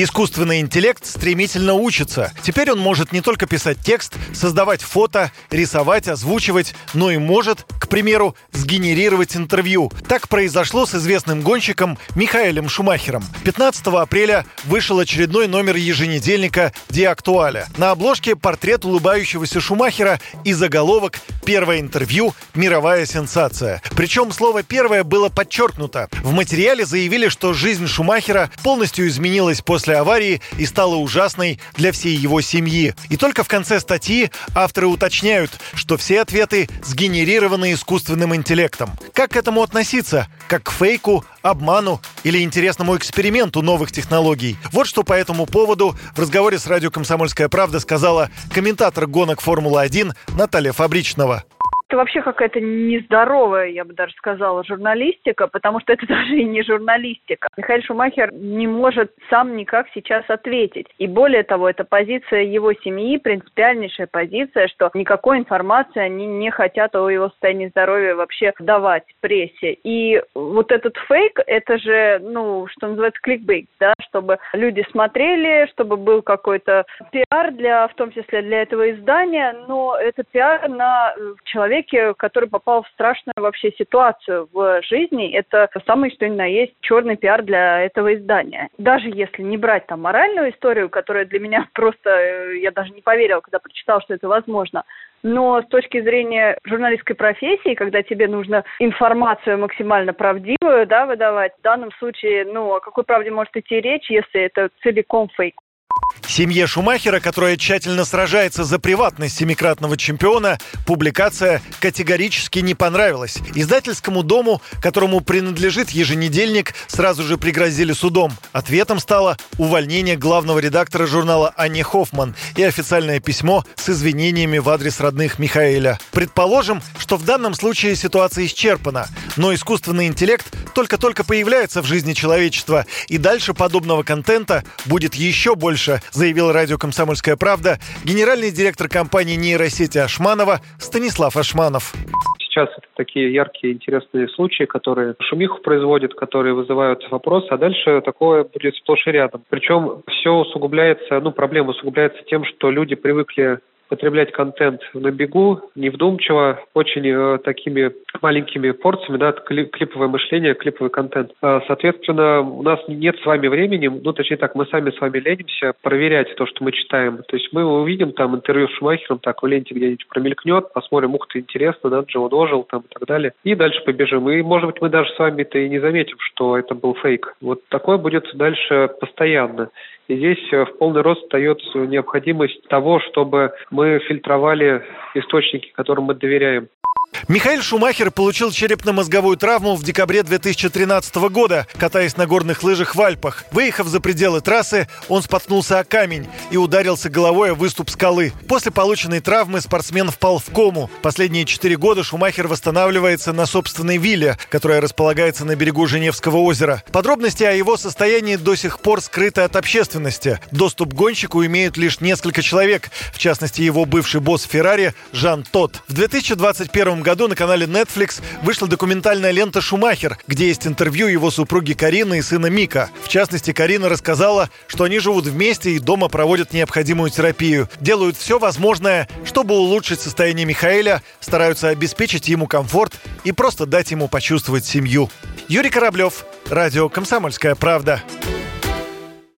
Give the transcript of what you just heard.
Искусственный интеллект стремительно учится. Теперь он может не только писать текст, создавать фото, рисовать, озвучивать, но и может, к примеру, сгенерировать интервью. Так произошло с известным гонщиком Михаэлем Шумахером. 15 апреля вышел очередной номер еженедельника «Диактуаля». На обложке портрет улыбающегося Шумахера и заголовок «Первое интервью. Мировая сенсация». Причем слово «первое» было подчеркнуто. В материале заявили, что жизнь Шумахера полностью изменилась после после аварии и стала ужасной для всей его семьи. И только в конце статьи авторы уточняют, что все ответы сгенерированы искусственным интеллектом. Как к этому относиться? Как к фейку, обману или интересному эксперименту новых технологий? Вот что по этому поводу в разговоре с радио «Комсомольская правда» сказала комментатор гонок «Формулы-1» Наталья Фабричного это вообще какая-то нездоровая, я бы даже сказала, журналистика, потому что это даже и не журналистика. Михаил Шумахер не может сам никак сейчас ответить. И более того, это позиция его семьи, принципиальнейшая позиция, что никакой информации они не хотят о его состоянии здоровья вообще давать прессе. И вот этот фейк, это же, ну, что называется, кликбейт, да, чтобы люди смотрели, чтобы был какой-то пиар для, в том числе для этого издания, но это пиар на человека человеке, который попал в страшную вообще ситуацию в жизни, это самый что ни на есть черный пиар для этого издания. Даже если не брать там моральную историю, которая для меня просто, э, я даже не поверила, когда прочитала, что это возможно, но с точки зрения журналистской профессии, когда тебе нужно информацию максимально правдивую да, выдавать, в данном случае, ну, о какой правде может идти речь, если это целиком фейк? Семье Шумахера, которая тщательно сражается за приватность семикратного чемпиона, публикация категорически не понравилась. Издательскому дому, которому принадлежит еженедельник, сразу же пригрозили судом. Ответом стало увольнение главного редактора журнала Анни Хоффман и официальное письмо с извинениями в адрес родных Михаэля. Предположим, что в данном случае ситуация исчерпана, но искусственный интеллект только-только появляется в жизни человечества, и дальше подобного контента будет еще больше, заявил радио «Комсомольская правда» генеральный директор компании нейросети Ашманова Станислав Ашманов сейчас это такие яркие, интересные случаи, которые шумиху производят, которые вызывают вопросы, а дальше такое будет сплошь и рядом. Причем все усугубляется, ну, проблема усугубляется тем, что люди привыкли потреблять контент на бегу, невдумчиво, очень э, такими маленькими порциями, да, клип, клиповое мышление, клиповый контент. Э, соответственно, у нас нет с вами времени, ну, точнее так, мы сами с вами ленимся проверять то, что мы читаем. То есть мы увидим там интервью с Шумахером, так, в ленте где-нибудь промелькнет, посмотрим, ух ты, интересно, да, Джо ожил там и так далее. И дальше побежим. И, может быть, мы даже с вами-то и не заметим, что это был фейк. Вот такое будет дальше постоянно. И здесь э, в полный рост встает необходимость того, чтобы мы фильтровали источники, которым мы доверяем. Михаил Шумахер получил черепно-мозговую травму в декабре 2013 года, катаясь на горных лыжах в Альпах. Выехав за пределы трассы, он споткнулся о камень и ударился головой о выступ скалы. После полученной травмы спортсмен впал в кому. Последние четыре года Шумахер восстанавливается на собственной вилле, которая располагается на берегу Женевского озера. Подробности о его состоянии до сих пор скрыты от общественности. Доступ к гонщику имеют лишь несколько человек, в частности его бывший босс Феррари Жан Тот. В 2021 году году на канале Netflix вышла документальная лента «Шумахер», где есть интервью его супруги Карины и сына Мика. В частности, Карина рассказала, что они живут вместе и дома проводят необходимую терапию. Делают все возможное, чтобы улучшить состояние Михаэля, стараются обеспечить ему комфорт и просто дать ему почувствовать семью. Юрий Кораблев, Радио «Комсомольская правда».